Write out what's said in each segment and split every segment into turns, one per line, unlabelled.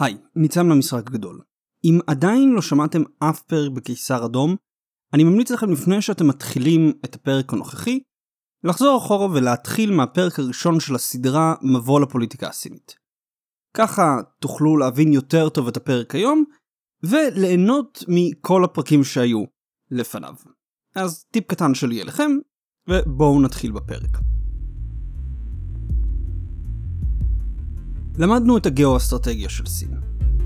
היי, ניצן מהמשחק הגדול. אם עדיין לא שמעתם אף פרק בקיסר אדום, אני ממליץ לכם לפני שאתם מתחילים את הפרק הנוכחי, לחזור אחורה ולהתחיל מהפרק הראשון של הסדרה מבוא לפוליטיקה הסינית. ככה תוכלו להבין יותר טוב את הפרק היום, וליהנות מכל הפרקים שהיו לפניו. אז טיפ קטן שלי אליכם, ובואו נתחיל בפרק. למדנו את הגאו-אסטרטגיה של סין.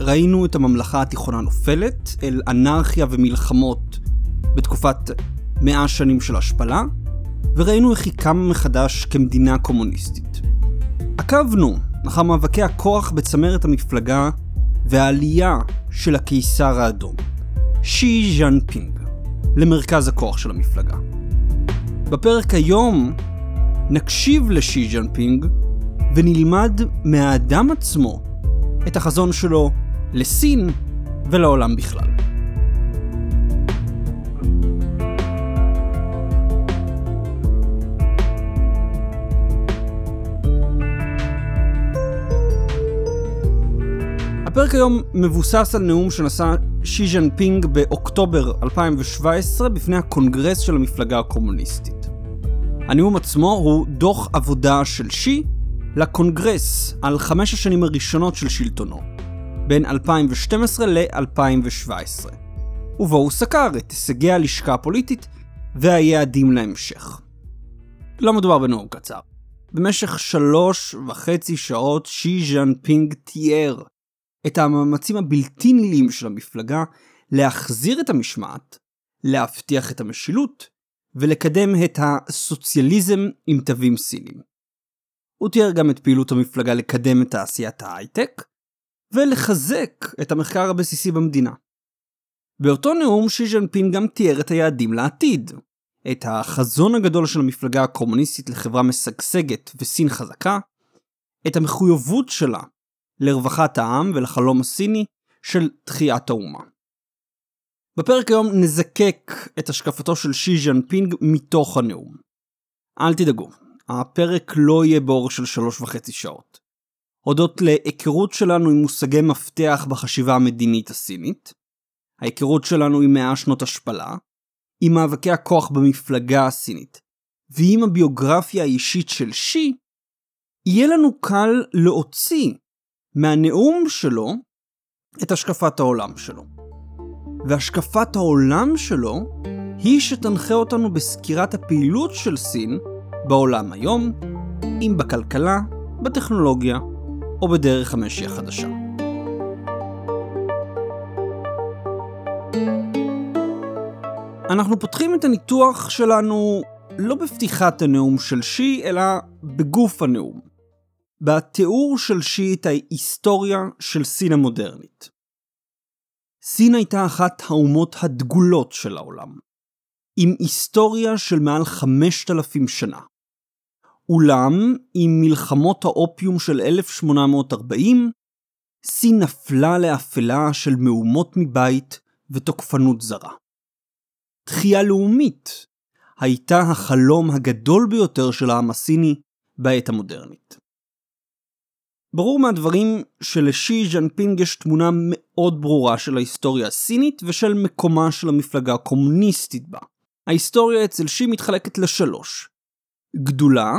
ראינו את הממלכה התיכונה נופלת אל אנרכיה ומלחמות בתקופת מאה שנים של השפלה, וראינו איך היא קמה מחדש כמדינה קומוניסטית. עקבנו אחר מאבקי הכוח בצמרת המפלגה והעלייה של הקיסר האדום, שי ז'אנפינג, למרכז הכוח של המפלגה. בפרק היום נקשיב לשי ג'ינפינג ונלמד מהאדם עצמו את החזון שלו לסין ולעולם בכלל. הפרק היום מבוסס על נאום שנשא שי ג'ינפינג באוקטובר 2017 בפני הקונגרס של המפלגה הקומוניסטית. הנאום עצמו הוא דוח עבודה של שי לקונגרס על חמש השנים הראשונות של שלטונו, בין 2012 ל-2017, ובו הוא סקר את הישגי הלשכה הפוליטית והיעדים להמשך. לא מדובר בנאום קצר. במשך שלוש וחצי שעות שי ז'אן פינג תיאר את המאמצים הבלתי נלאים של המפלגה להחזיר את המשמעת, להבטיח את המשילות ולקדם את הסוציאליזם עם תווים סינים. הוא תיאר גם את פעילות המפלגה לקדם את תעשיית ההייטק, ולחזק את המחקר הבסיסי במדינה. באותו נאום שי ז'נפין גם תיאר את היעדים לעתיד, את החזון הגדול של המפלגה הקומוניסטית לחברה משגשגת וסין חזקה, את המחויבות שלה לרווחת העם ולחלום הסיני של תחיית האומה. בפרק היום נזקק את השקפתו של שי ז'נפינג מתוך הנאום. אל תדאגו, הפרק לא יהיה באורך של שלוש וחצי שעות. הודות להיכרות שלנו עם מושגי מפתח בחשיבה המדינית הסינית, ההיכרות שלנו עם מאה שנות השפלה, עם מאבקי הכוח במפלגה הסינית, ועם הביוגרפיה האישית של שי, יהיה לנו קל להוציא מהנאום שלו את השקפת העולם שלו. והשקפת העולם שלו היא שתנחה אותנו בסקירת הפעילות של סין בעולם היום, אם בכלכלה, בטכנולוגיה או בדרך המשי החדשה. אנחנו פותחים את הניתוח שלנו לא בפתיחת הנאום של שי, אלא בגוף הנאום. בתיאור של שי את ההיסטוריה של סין המודרנית. סין הייתה אחת האומות הדגולות של העולם, עם היסטוריה של מעל 5,000 שנה. אולם, עם מלחמות האופיום של 1840, סין נפלה לאפלה של מהומות מבית ותוקפנות זרה. תחייה לאומית הייתה החלום הגדול ביותר של העם הסיני בעת המודרנית. ברור מהדברים שלשי ז'אנפינג יש תמונה מאוד ברורה של ההיסטוריה הסינית ושל מקומה של המפלגה הקומוניסטית בה. ההיסטוריה אצל שי מתחלקת לשלוש גדולה,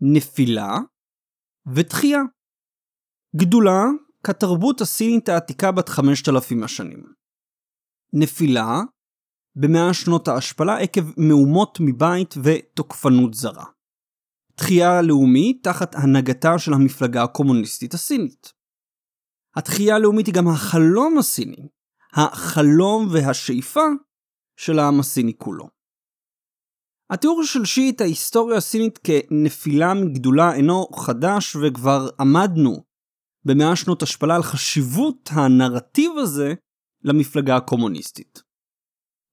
נפילה ותחייה. גדולה כתרבות הסינית העתיקה בת 5,000 השנים. נפילה במאה שנות ההשפלה עקב מהומות מבית ותוקפנות זרה. תחייה לאומית תחת הנהגתה של המפלגה הקומוניסטית הסינית. התחייה הלאומית היא גם החלום הסיני, החלום והשאיפה של העם הסיני כולו. התיאור של שי את ההיסטוריה הסינית כנפילה מגדולה אינו חדש וכבר עמדנו במאה שנות השפלה על חשיבות הנרטיב הזה למפלגה הקומוניסטית.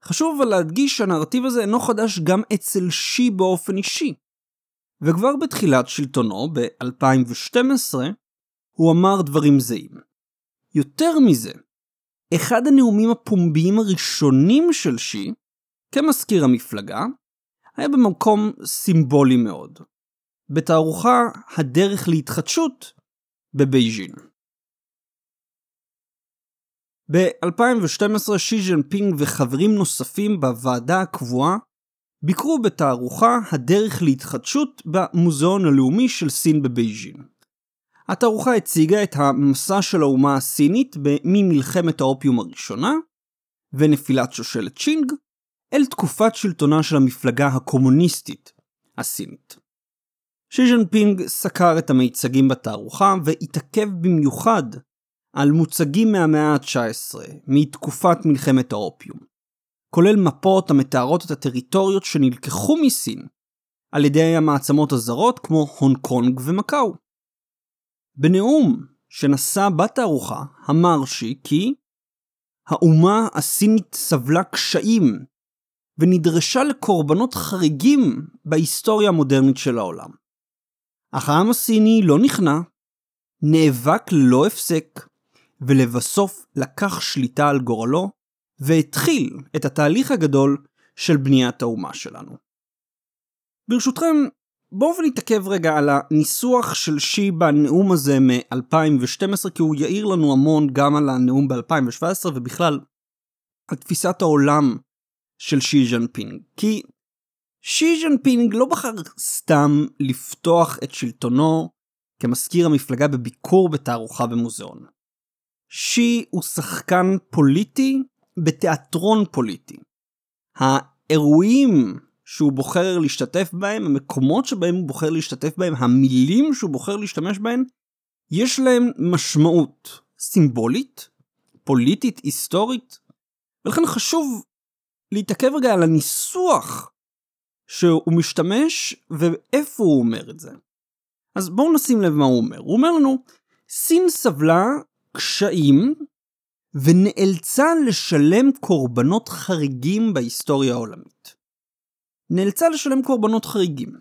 חשוב אבל להדגיש שהנרטיב הזה אינו חדש גם אצל שי באופן אישי. וכבר בתחילת שלטונו, ב-2012, הוא אמר דברים זהים. יותר מזה, אחד הנאומים הפומביים הראשונים של שי, כמזכיר המפלגה, היה במקום סימבולי מאוד. בתערוכה הדרך להתחדשות בבייג'ין. ב-2012 שי ג'ינפינג וחברים נוספים בוועדה הקבועה ביקרו בתערוכה הדרך להתחדשות במוזיאון הלאומי של סין בבייג'ין. התערוכה הציגה את המסע של האומה הסינית ממלחמת האופיום הראשונה ונפילת שושלת צ'ינג אל תקופת שלטונה של המפלגה הקומוניסטית הסינית. שי ז'נפינג סקר את המיצגים בתערוכה והתעכב במיוחד על מוצגים מהמאה ה-19 מתקופת מלחמת האופיום, כולל מפות המתארות את הטריטוריות שנלקחו מסין על ידי המעצמות הזרות כמו הונג קונג ומקאו. בנאום שנשא בתערוכה אמר שי כי האומה הסינית סבלה קשיים ונדרשה לקורבנות חריגים בהיסטוריה המודרנית של העולם. אך העם הסיני לא נכנע, נאבק ללא הפסק, ולבסוף לקח שליטה על גורלו, והתחיל את התהליך הגדול של בניית האומה שלנו. ברשותכם, בואו ונתעכב רגע על הניסוח של שי בנאום הזה מ-2012, כי הוא יאיר לנו המון גם על הנאום ב-2017 ובכלל על תפיסת העולם של שי ז'נפינג. כי שי ז'נפינג לא בחר סתם לפתוח את שלטונו כמזכיר המפלגה בביקור בתערוכה במוזיאון. שי הוא שחקן פוליטי בתיאטרון פוליטי. האירועים שהוא בוחר להשתתף בהם, המקומות שבהם הוא בוחר להשתתף בהם, המילים שהוא בוחר להשתמש בהם, יש להם משמעות סימבולית, פוליטית, היסטורית, ולכן חשוב להתעכב רגע על הניסוח שהוא משתמש ואיפה הוא אומר את זה. אז בואו נשים לב מה הוא אומר. הוא אומר לנו, סין סבלה קשיים ונאלצה לשלם קורבנות חריגים בהיסטוריה העולמית. נאלצה לשלם קורבנות חריגים.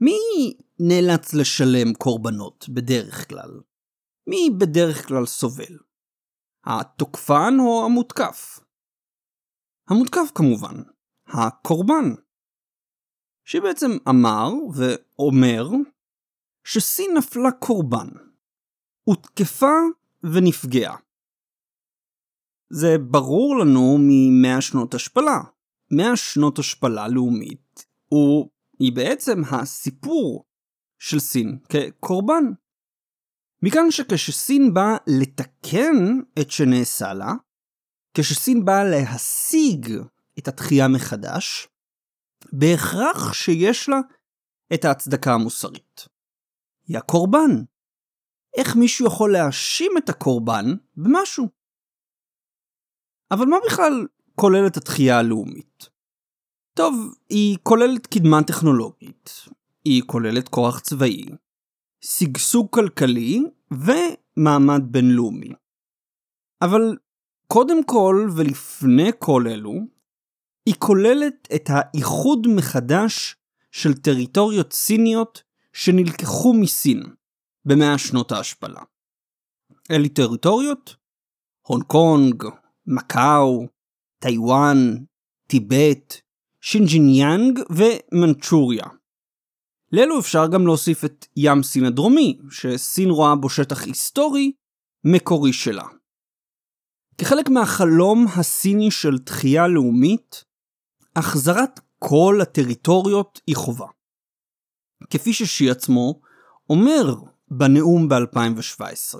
מי נאלץ לשלם קורבנות בדרך כלל? מי בדרך כלל סובל? התוקפן או המותקף? המותקף כמובן, הקורבן. שבעצם אמר ואומר שסין נפלה קורבן, הותקפה ונפגעה. זה ברור לנו ממאה שנות השפלה. מאה שנות השפלה לאומית הוא, היא בעצם הסיפור של סין כקורבן. מכאן שכשסין באה לתקן את שנעשה לה, כשסין באה להשיג את התחייה מחדש, בהכרח שיש לה את ההצדקה המוסרית. היא הקורבן. איך מישהו יכול להאשים את הקורבן במשהו? אבל מה בכלל כוללת התחייה הלאומית? טוב, היא כוללת קדמה טכנולוגית, היא כוללת כוח צבאי, שגשוג כלכלי ומעמד בינלאומי. אבל קודם כל ולפני כל אלו, היא כוללת את האיחוד מחדש של טריטוריות סיניות שנלקחו מסין במאה שנות ההשפלה. אלה טריטוריות? הונג קונג, מקאו, טיוואן, טיבט, שינג'יאנג ומנצ'וריה. לאלו אפשר גם להוסיף את ים סין הדרומי, שסין רואה בו שטח היסטורי מקורי שלה. כחלק מהחלום הסיני של תחייה לאומית, החזרת כל הטריטוריות היא חובה. כפי ששי עצמו אומר בנאום ב-2017.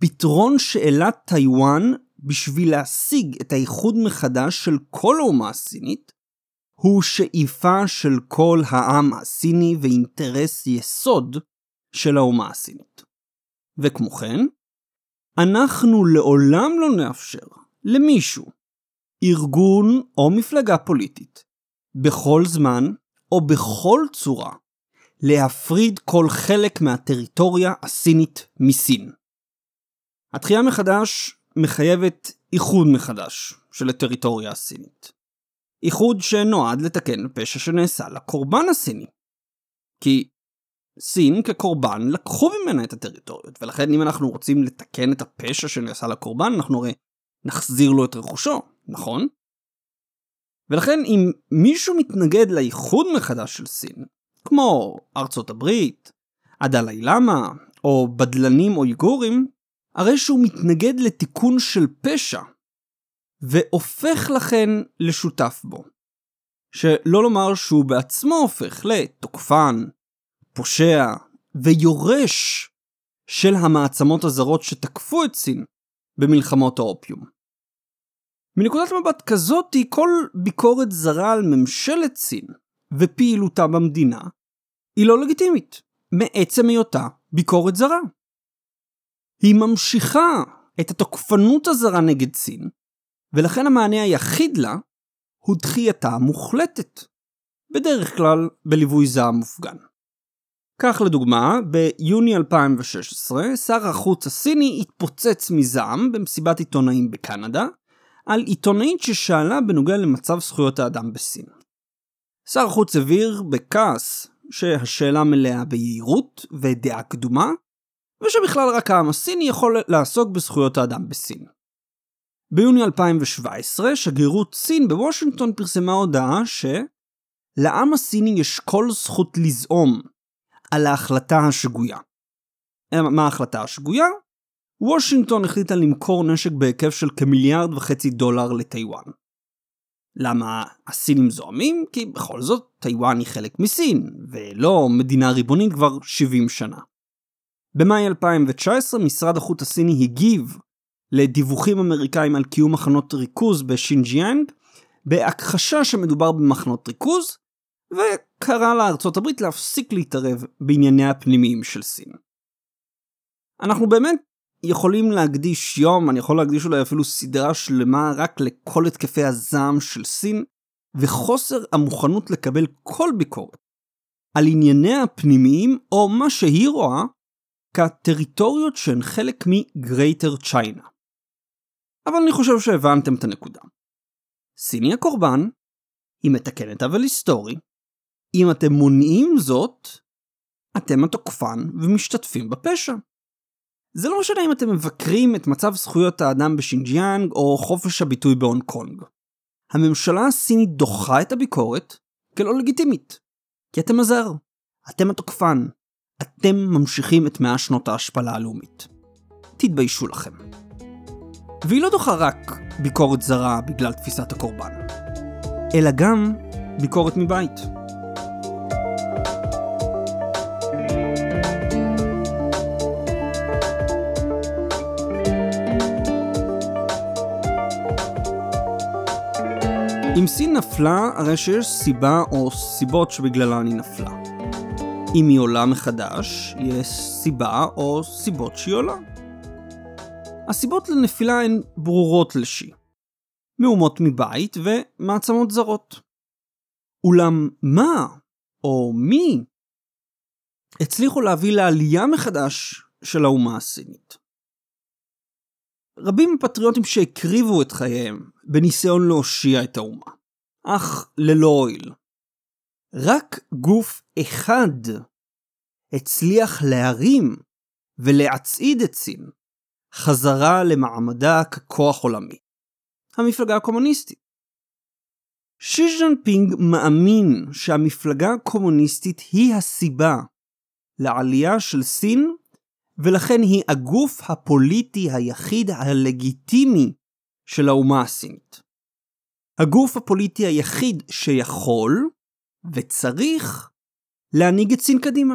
פתרון שאלת טיוואן בשביל להשיג את האיחוד מחדש של כל האומה הסינית, הוא שאיפה של כל העם הסיני ואינטרס יסוד של האומה הסינית. וכמו כן, אנחנו לעולם לא נאפשר למישהו, ארגון או מפלגה פוליטית, בכל זמן או בכל צורה, להפריד כל חלק מהטריטוריה הסינית מסין. התחייה מחדש מחייבת איחוד מחדש של הטריטוריה הסינית. איחוד שנועד לתקן פשע שנעשה לקורבן הסיני. כי סין כקורבן לקחו ממנה את הטריטוריות, ולכן אם אנחנו רוצים לתקן את הפשע שנעשה לקורבן, אנחנו הרי נחזיר לו את רכושו, נכון? ולכן אם מישהו מתנגד לאיחוד מחדש של סין, כמו ארצות הברית, הדלאי למה, או בדלנים או איגורים, הרי שהוא מתנגד לתיקון של פשע, והופך לכן לשותף בו. שלא לומר שהוא בעצמו הופך לתוקפן, פושע ויורש של המעצמות הזרות שתקפו את סין במלחמות האופיום. מנקודת מבט כזאתי, כל ביקורת זרה על ממשלת סין ופעילותה במדינה היא לא לגיטימית, מעצם היותה ביקורת זרה. היא ממשיכה את התוקפנות הזרה נגד סין, ולכן המענה היחיד לה הוא דחייתה המוחלטת, בדרך כלל בליווי זעם מופגן. כך לדוגמה, ביוני 2016, שר החוץ הסיני התפוצץ מזעם במסיבת עיתונאים בקנדה, על עיתונאית ששאלה בנוגע למצב זכויות האדם בסין. שר החוץ הבהיר בכעס שהשאלה מלאה ביהירות ודעה קדומה, ושבכלל רק העם הסיני יכול לעסוק בזכויות האדם בסין. ביוני 2017, שגרירות סין בוושינגטון פרסמה הודעה שלעם הסיני יש כל זכות לזעום על ההחלטה השגויה. מה ההחלטה השגויה? וושינגטון החליטה למכור נשק בהיקף של כמיליארד וחצי דולר לטיוואן. למה הסינים זועמים? כי בכל זאת טיוואן היא חלק מסין, ולא מדינה ריבונית כבר 70 שנה. במאי 2019 משרד החוץ הסיני הגיב לדיווחים אמריקאים על קיום מחנות ריכוז בשינג'יאנג, בהכחשה שמדובר במחנות ריכוז, וקרא לארצות הברית להפסיק להתערב בענייניה הפנימיים של סין. אנחנו באמת יכולים להקדיש יום, אני יכול להקדיש אולי אפילו סדרה שלמה רק לכל התקפי הזעם של סין, וחוסר המוכנות לקבל כל ביקורת על ענייניה הפנימיים, או מה שהיא רואה, כטריטוריות שהן חלק מגרייטר צ'יינה. אבל אני חושב שהבנתם את הנקודה. סין היא הקורבן, היא מתקנת עוול היסטורי, אם אתם מונעים זאת, אתם התוקפן ומשתתפים בפשע. זה לא משנה אם אתם מבקרים את מצב זכויות האדם בשינג'יאנג או חופש הביטוי בהונג קונג. הממשלה הסינית דוחה את הביקורת כלא לגיטימית. כי אתם הזר, אתם התוקפן, אתם ממשיכים את מאה שנות ההשפלה הלאומית. תתביישו לכם. והיא לא דוחה רק ביקורת זרה בגלל תפיסת הקורבן, אלא גם ביקורת מבית. אם סין נפלה, הרי שיש סיבה או סיבות שבגללן היא נפלה. אם היא עולה מחדש, יש סיבה או סיבות שהיא עולה. הסיבות לנפילה הן ברורות לשי. מהומות מבית ומעצמות זרות. אולם מה, או מי, הצליחו להביא לעלייה מחדש של האומה הסינית. רבים הפטריוטים שהקריבו את חייהם בניסיון להושיע את האומה, אך ללא הועיל. רק גוף אחד הצליח להרים ולהצעיד את סין חזרה למעמדה ככוח עולמי. המפלגה הקומוניסטית. שי ז'נפינג מאמין שהמפלגה הקומוניסטית היא הסיבה לעלייה של סין ולכן היא הגוף הפוליטי היחיד הלגיטימי של האומה הסינית. הגוף הפוליטי היחיד שיכול וצריך להנהיג את סין קדימה.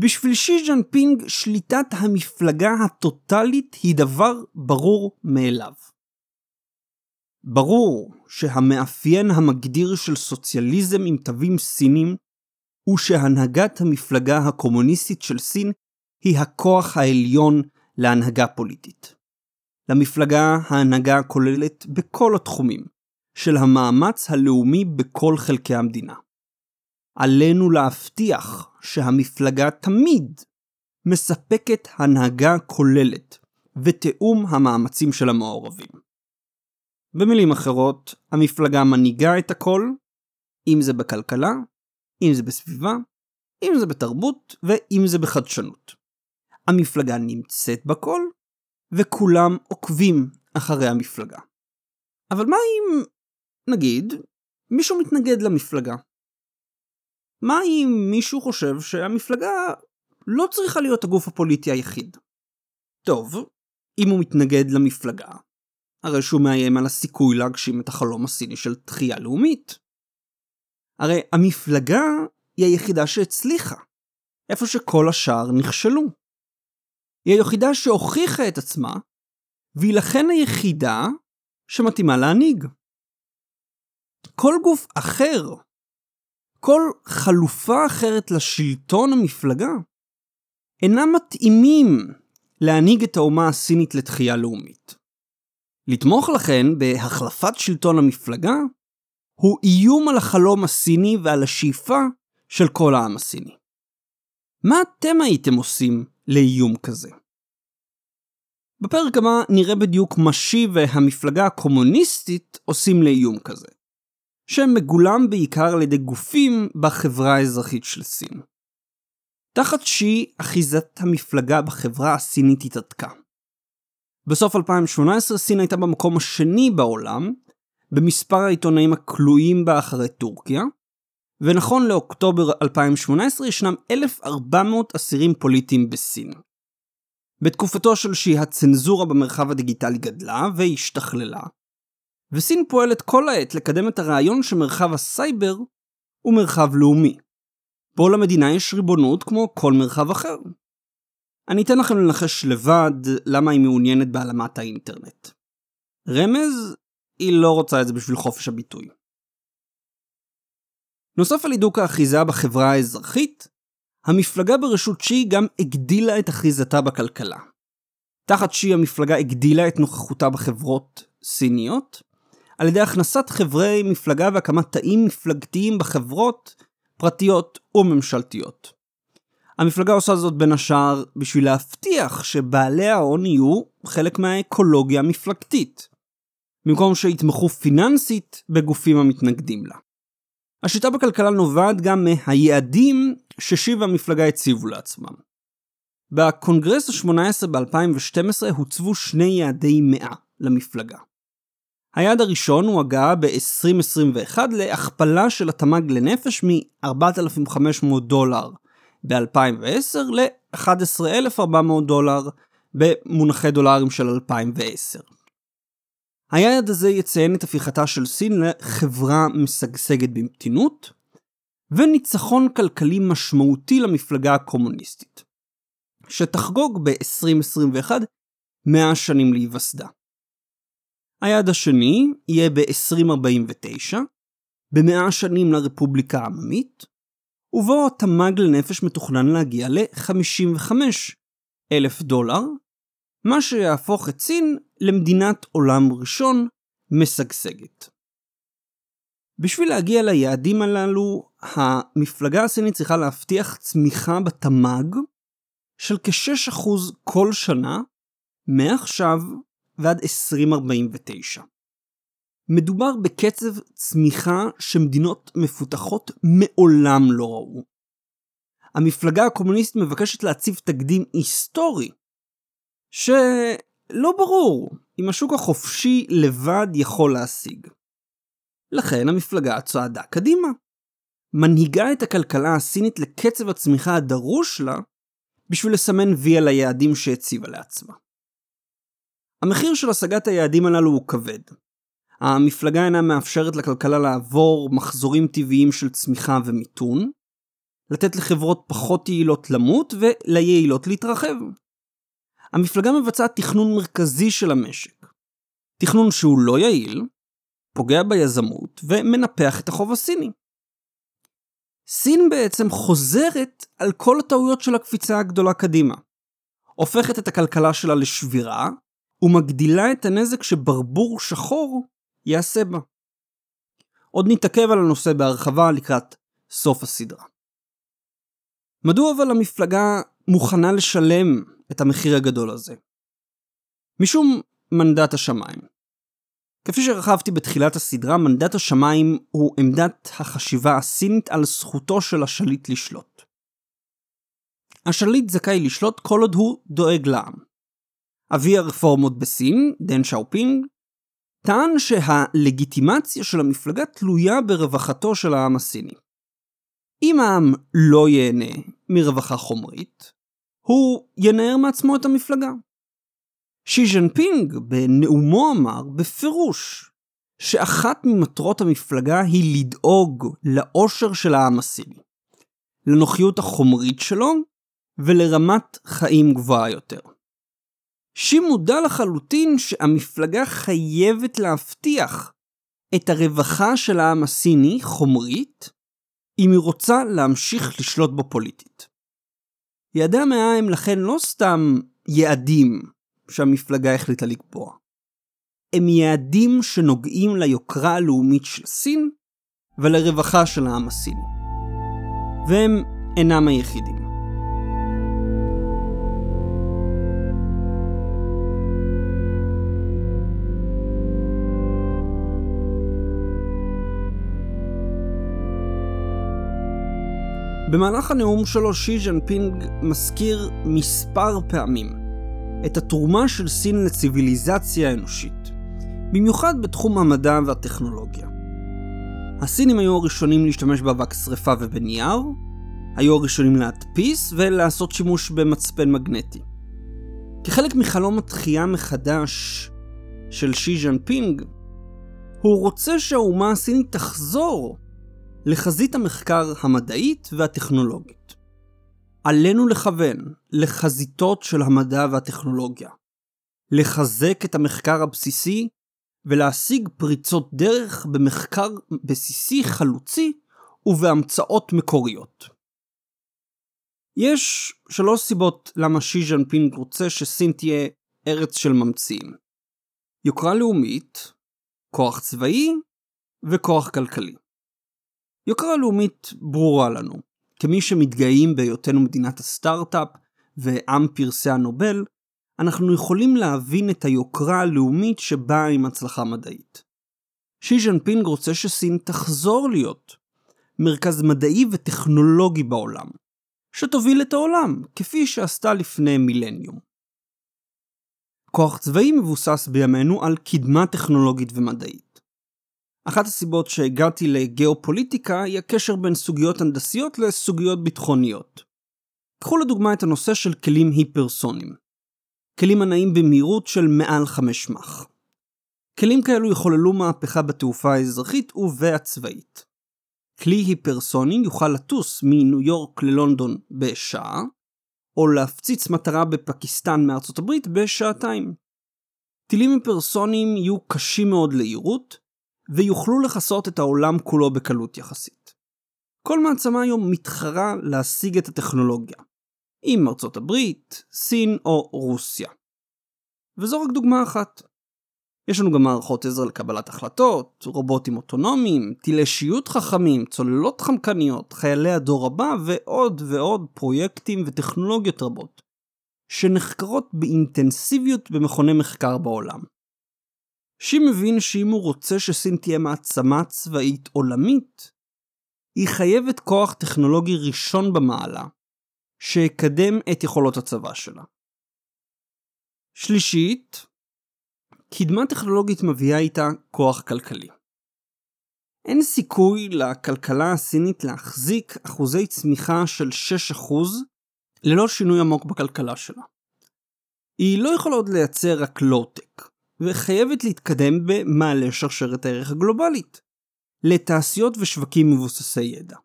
בשביל שי ז'נפינג שליטת המפלגה הטוטלית היא דבר ברור מאליו. ברור שהמאפיין המגדיר של סוציאליזם עם תווים סינים הוא שהנהגת המפלגה הקומוניסטית של סין היא הכוח העליון להנהגה פוליטית. למפלגה ההנהגה כוללת בכל התחומים של המאמץ הלאומי בכל חלקי המדינה. עלינו להבטיח שהמפלגה תמיד מספקת הנהגה כוללת ותיאום המאמצים של המעורבים. במילים אחרות, המפלגה מנהיגה את הכל, אם זה בכלכלה, אם זה בסביבה, אם זה בתרבות ואם זה בחדשנות. המפלגה נמצאת בכל, וכולם עוקבים אחרי המפלגה. אבל מה אם, נגיד, מישהו מתנגד למפלגה? מה אם מישהו חושב שהמפלגה לא צריכה להיות הגוף הפוליטי היחיד? טוב, אם הוא מתנגד למפלגה, הרי שהוא מאיים על הסיכוי להגשים את החלום הסיני של תחייה לאומית. הרי המפלגה היא היחידה שהצליחה, איפה שכל השאר נכשלו. היא היחידה שהוכיחה את עצמה, והיא לכן היחידה שמתאימה להנהיג. כל גוף אחר, כל חלופה אחרת לשלטון המפלגה, אינם מתאימים להנהיג את האומה הסינית לתחייה לאומית. לתמוך לכן בהחלפת שלטון המפלגה הוא איום על החלום הסיני ועל השאיפה של כל העם הסיני. מה אתם הייתם עושים לאיום כזה? בפרק הבא נראה בדיוק מה שי והמפלגה הקומוניסטית עושים לאיום כזה, שמגולם בעיקר על ידי גופים בחברה האזרחית של סין. תחת שי, אחיזת המפלגה בחברה הסינית התהדקה. בסוף 2018 סין הייתה במקום השני בעולם, במספר העיתונאים הכלואים בה אחרי טורקיה, ונכון לאוקטובר 2018 ישנם 1,400 אסירים פוליטיים בסין. בתקופתו של שי הצנזורה במרחב הדיגיטלי גדלה והשתכללה, וסין פועלת כל העת לקדם את הרעיון שמרחב הסייבר הוא מרחב לאומי. בו למדינה יש ריבונות כמו כל מרחב אחר. אני אתן לכם לנחש לבד למה היא מעוניינת בהלאמת האינטרנט. רמז, היא לא רוצה את זה בשביל חופש הביטוי. נוסף על הידוק האחיזה בחברה האזרחית, המפלגה בראשות שי גם הגדילה את אחיזתה בכלכלה. תחת שי המפלגה הגדילה את נוכחותה בחברות סיניות, על ידי הכנסת חברי מפלגה והקמת תאים מפלגתיים בחברות פרטיות וממשלתיות. המפלגה עושה זאת בין השאר בשביל להבטיח שבעלי ההון יהיו חלק מהאקולוגיה המפלגתית, במקום שיתמכו פיננסית בגופים המתנגדים לה. השיטה בכלכלה נובעת גם מהיעדים ששיב המפלגה הציבו לעצמם. בקונגרס ה-18 ב-2012 הוצבו שני יעדי מאה למפלגה. היעד הראשון הוא הגעה ב-2021 להכפלה של התמ"ג לנפש מ-4,500 דולר ב-2010 ל-11,400 דולר במונחי דולרים של 2010. היעד הזה יציין את הפיכתה של סין לחברה משגשגת במתינות, וניצחון כלכלי משמעותי למפלגה הקומוניסטית, שתחגוג ב-2021 100 שנים להיווסדה. היעד השני יהיה ב-2049, ב-100 שנים לרפובליקה העממית, ובו התמ"ג לנפש מתוכנן להגיע ל-55 אלף דולר, מה שיהפוך את סין למדינת עולם ראשון משגשגת. בשביל להגיע ליעדים הללו, המפלגה הסינית צריכה להבטיח צמיחה בתמ"ג של כ-6% כל שנה, מעכשיו ועד 2049. מדובר בקצב צמיחה שמדינות מפותחות מעולם לא ראו. המפלגה הקומוניסטית מבקשת להציב תקדים היסטורי, שלא ברור אם השוק החופשי לבד יכול להשיג. לכן המפלגה צועדה קדימה. מנהיגה את הכלכלה הסינית לקצב הצמיחה הדרוש לה בשביל לסמן וי על היעדים שהציבה לעצמה. המחיר של השגת היעדים הללו הוא כבד. המפלגה אינה מאפשרת לכלכלה לעבור מחזורים טבעיים של צמיחה ומיתון, לתת לחברות פחות יעילות למות וליעילות להתרחב. המפלגה מבצעת תכנון מרכזי של המשק. תכנון שהוא לא יעיל, פוגע ביזמות ומנפח את החוב הסיני. סין בעצם חוזרת על כל הטעויות של הקפיצה הגדולה קדימה. הופכת את הכלכלה שלה לשבירה, ומגדילה את הנזק שברבור שחור יעשה בה. עוד נתעכב על הנושא בהרחבה לקראת סוף הסדרה. מדוע אבל המפלגה מוכנה לשלם את המחיר הגדול הזה? משום מנדט השמיים. כפי שהרחבתי בתחילת הסדרה, מנדט השמיים הוא עמדת החשיבה הסינית על זכותו של השליט לשלוט. השליט זכאי לשלוט כל עוד הוא דואג לעם. אבי הרפורמות בסין, דנג שיאופינג, טען שהלגיטימציה של המפלגה תלויה ברווחתו של העם הסיני. אם העם לא ייהנה מרווחה חומרית, הוא ינער מעצמו את המפלגה. שי ז'נפינג בנאומו אמר בפירוש שאחת ממטרות המפלגה היא לדאוג לאושר של העם הסיני, לנוחיות החומרית שלו ולרמת חיים גבוהה יותר. שי מודע לחלוטין שהמפלגה חייבת להבטיח את הרווחה של העם הסיני חומרית, אם היא רוצה להמשיך לשלוט בו פוליטית. יעדי המאה הם לכן לא סתם יעדים שהמפלגה החליטה לקבוע. הם יעדים שנוגעים ליוקרה הלאומית של סין ולרווחה של העם הסיני. והם אינם היחידים. במהלך הנאום שלו שי ז'נפינג מזכיר מספר פעמים את התרומה של סין לציוויליזציה האנושית, במיוחד בתחום המדע והטכנולוגיה. הסינים היו הראשונים להשתמש באבק שרפה ובנייר, היו הראשונים להדפיס ולעשות שימוש במצפן מגנטי. כחלק מחלום התחייה מחדש של שי ז'נפינג, הוא רוצה שהאומה הסינית תחזור לחזית המחקר המדעית והטכנולוגית. עלינו לכוון לחזיתות של המדע והטכנולוגיה, לחזק את המחקר הבסיסי ולהשיג פריצות דרך במחקר בסיסי חלוצי ובהמצאות מקוריות. יש שלוש סיבות למה שי ז'נפינג רוצה שסין תהיה ארץ של ממציאים. יוקרה לאומית, כוח צבאי וכוח כלכלי. יוקרה לאומית ברורה לנו. כמי שמתגאים בהיותנו מדינת הסטארט-אפ ועם פרסי הנובל, אנחנו יכולים להבין את היוקרה הלאומית שבאה עם הצלחה מדעית. שי ז'נפינג רוצה שסין תחזור להיות מרכז מדעי וטכנולוגי בעולם, שתוביל את העולם, כפי שעשתה לפני מילניום. כוח צבאי מבוסס בימינו על קדמה טכנולוגית ומדעית. אחת הסיבות שהגעתי לגיאופוליטיקה היא הקשר בין סוגיות הנדסיות לסוגיות ביטחוניות. קחו לדוגמה את הנושא של כלים היפרסונים. כלים הנעים במהירות של מעל 5 מח. כלים כאלו יחוללו מהפכה בתעופה האזרחית ובהצבאית. כלי היפרסוני יוכל לטוס מניו יורק ללונדון בשעה, או להפציץ מטרה בפקיסטן מארצות הברית בשעתיים. טילים היפרסוניים יהיו קשים מאוד ליירוט, ויוכלו לכסות את העולם כולו בקלות יחסית. כל מעצמה היום מתחרה להשיג את הטכנולוגיה, עם ארצות הברית, סין או רוסיה. וזו רק דוגמה אחת. יש לנו גם מערכות עזר לקבלת החלטות, רובוטים אוטונומיים, טילי שיוט חכמים, צוללות חמקניות, חיילי הדור הבא ועוד ועוד פרויקטים וטכנולוגיות רבות, שנחקרות באינטנסיביות במכוני מחקר בעולם. שי מבין שאם הוא רוצה שסין תהיה מעצמה צבאית עולמית, היא חייבת כוח טכנולוגי ראשון במעלה, שיקדם את יכולות הצבא שלה. שלישית, קדמה טכנולוגית מביאה איתה כוח כלכלי. אין סיכוי לכלכלה הסינית להחזיק אחוזי צמיחה של 6% ללא שינוי עמוק בכלכלה שלה. היא לא יכולה עוד לייצר רק לואו-טק. וחייבת להתקדם במעלה שרשרת הערך הגלובלית, לתעשיות ושווקים מבוססי ידע.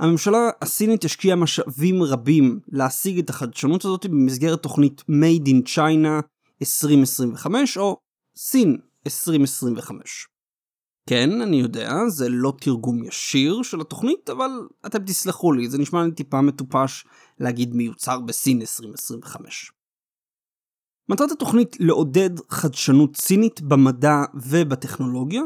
הממשלה הסינית השקיעה משאבים רבים להשיג את החדשנות הזאת במסגרת תוכנית Made in China 2025 או סין 2025. כן, אני יודע, זה לא תרגום ישיר של התוכנית, אבל אתם תסלחו לי, זה נשמע לי טיפה מטופש להגיד מיוצר בסין 2025. מטרת התוכנית לעודד חדשנות סינית במדע ובטכנולוגיה,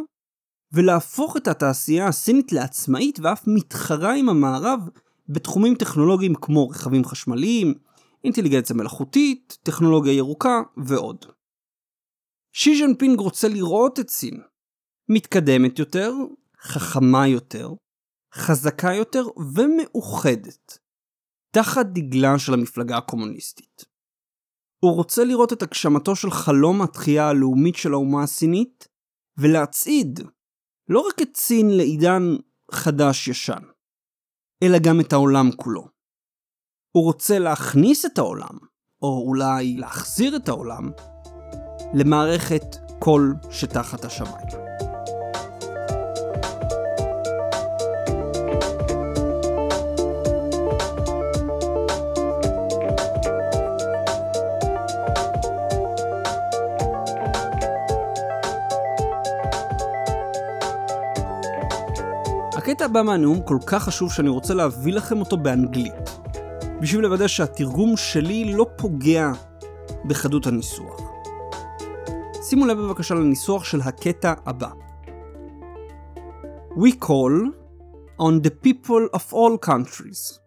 ולהפוך את התעשייה הסינית לעצמאית ואף מתחרה עם המערב בתחומים טכנולוגיים כמו רכבים חשמליים, אינטליגנציה מלאכותית, טכנולוגיה ירוקה ועוד. שי ז'נפינג רוצה לראות את סין מתקדמת יותר, חכמה יותר, חזקה יותר ומאוחדת, תחת דגלה של המפלגה הקומוניסטית. הוא רוצה לראות את הגשמתו של חלום התחייה הלאומית של האומה הסינית, ולהצעיד לא רק את סין לעידן חדש-ישן, אלא גם את העולם כולו. הוא רוצה להכניס את העולם או אולי להחזיר את העולם, למערכת כל שתחת השמיים. הקטע הבא מהנאום כל כך חשוב שאני רוצה להביא לכם אותו באנגלית, בשביל לוודא שהתרגום שלי לא פוגע בחדות הניסוח. שימו לב בבקשה לניסוח של הקטע הבא. We call on the people of all countries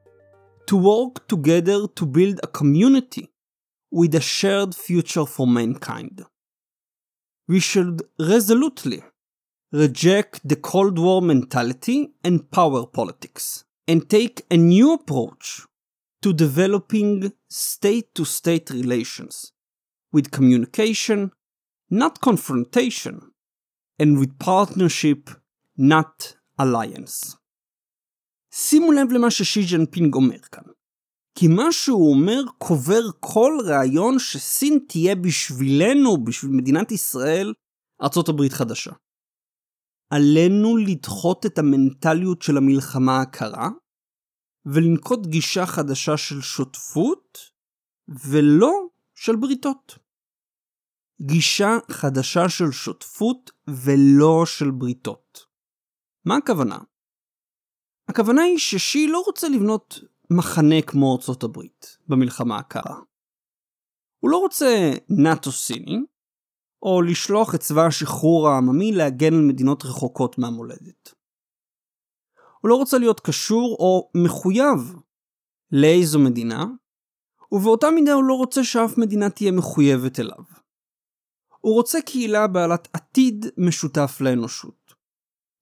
to work together to build a community with a shared future for mankind. We should resolutely reject the Cold War mentality and power politics and take a new approach to developing state to state relations with communication, not confrontation, and with partnership, not alliance. שימו לב למה ששי ג'נפינג אומר כאן. כי מה שהוא אומר קובר כל רעיון שסין תהיה בשבילנו, בשביל מדינת ישראל, ארצות הברית חדשה. עלינו לדחות את המנטליות של המלחמה הקרה, ולנקוט גישה חדשה של שותפות, ולא של בריתות. גישה חדשה של שותפות ולא של בריתות. מה הכוונה? הכוונה היא ששי לא רוצה לבנות מחנה כמו ארצות הברית במלחמה הקרה. הוא לא רוצה נאטו סיני, או לשלוח את צבא השחרור העממי להגן על מדינות רחוקות מהמולדת. הוא לא רוצה להיות קשור או מחויב לאיזו מדינה, ובאותה מידה הוא לא רוצה שאף מדינה תהיה מחויבת אליו. הוא רוצה קהילה בעלת עתיד משותף לאנושות.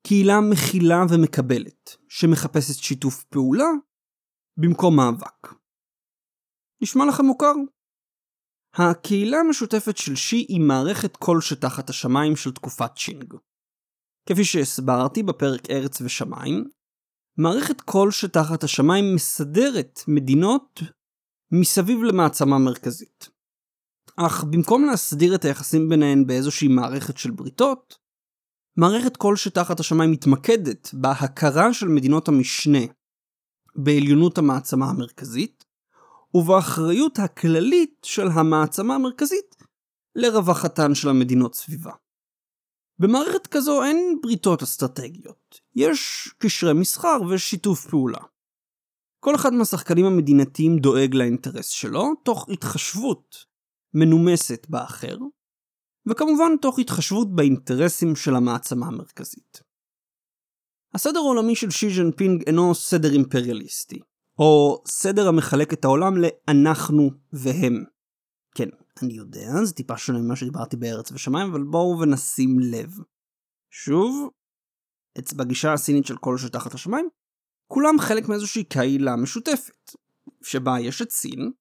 קהילה מכילה ומקבלת, שמחפשת שיתוף פעולה במקום מאבק. נשמע לכם מוכר? הקהילה המשותפת של שי היא מערכת כל שתחת השמיים של תקופת צ'ינג. כפי שהסברתי בפרק ארץ ושמיים, מערכת כל שתחת השמיים מסדרת מדינות מסביב למעצמה מרכזית. אך במקום להסדיר את היחסים ביניהן באיזושהי מערכת של בריתות, מערכת כל שתחת השמיים מתמקדת בהכרה של מדינות המשנה בעליונות המעצמה המרכזית, ובאחריות הכללית של המעצמה המרכזית לרווחתן של המדינות סביבה. במערכת כזו אין בריתות אסטרטגיות, יש קשרי מסחר ושיתוף פעולה. כל אחד מהשחקנים המדינתיים דואג לאינטרס שלו, תוך התחשבות מנומסת באחר, וכמובן תוך התחשבות באינטרסים של המעצמה המרכזית. הסדר העולמי של שי ז'נפינג אינו סדר אימפריאליסטי, או סדר המחלק את העולם לאנחנו והם. כן, אני יודע, זה טיפה שונה ממה שדיברתי בארץ ושמיים, אבל בואו ונשים לב. שוב, אצבע גישה הסינית של כל שתחת השמיים, כולם חלק מאיזושהי קהילה משותפת, שבה יש את סין,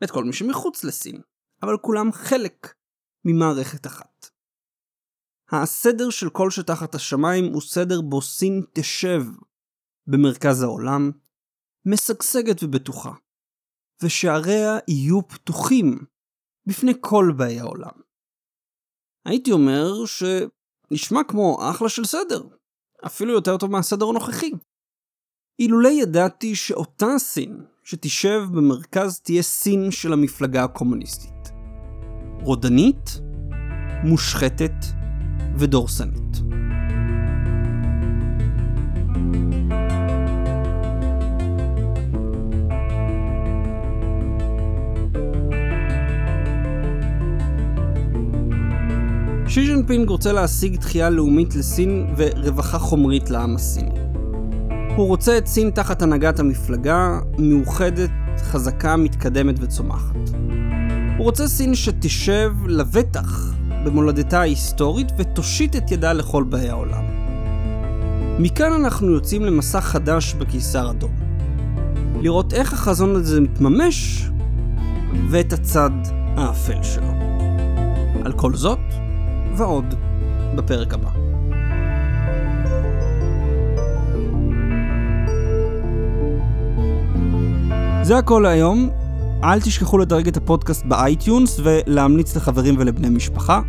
ואת כל מי שמחוץ לסין, אבל כולם חלק ממערכת אחת. הסדר של כל שתחת השמיים הוא סדר בו סין תשב במרכז העולם, משגשגת ובטוחה, ושעריה יהיו פתוחים בפני כל באי העולם. הייתי אומר שנשמע כמו אחלה של סדר, אפילו יותר טוב מהסדר הנוכחי. אילולא ידעתי שאותה סין שתשב במרכז תהיה סין של המפלגה הקומוניסטית. רודנית, מושחתת ודורסנית. שי ז'נפינג רוצה להשיג תחייה לאומית לסין ורווחה חומרית לעם הסיני. הוא רוצה את סין תחת הנהגת המפלגה, מאוחדת, חזקה, מתקדמת וצומחת. הוא רוצה סין שתשב לבטח במולדתה ההיסטורית ותושיט את ידה לכל באי העולם. מכאן אנחנו יוצאים למסע חדש בקיסר אדום. לראות איך החזון הזה מתממש ואת הצד האפל שלו. על כל זאת, ועוד בפרק הבא. זה הכל להיום. אל תשכחו לדרג את הפודקאסט ב iTunes ולהמליץ לחברים ולבני משפחה.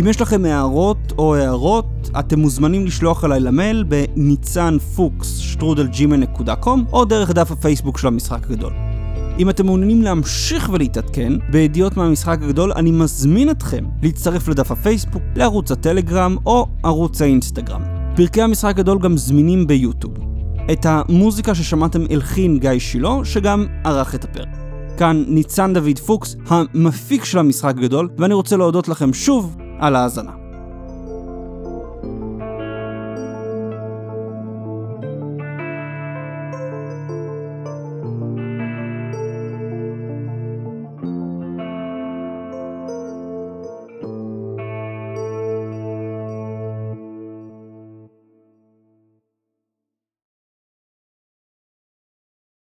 אם יש לכם הערות או הארות, אתם מוזמנים לשלוח אליי למייל בניצן פוקס שטרודל Gmail.com או דרך דף הפייסבוק של המשחק הגדול. אם אתם מעוניינים להמשיך ולהתעדכן בידיעות מהמשחק הגדול, אני מזמין אתכם להצטרף לדף הפייסבוק, לערוץ הטלגרם או ערוץ האינסטגרם. פרקי המשחק הגדול גם זמינים ביוטיוב. את המוזיקה ששמעתם הלחין גיא שילה, שגם ערך את הפרק. כאן ניצן דוד פוקס, המפיק של המשחק הגדול, ואני רוצה להודות לכם שוב על ההאזנה.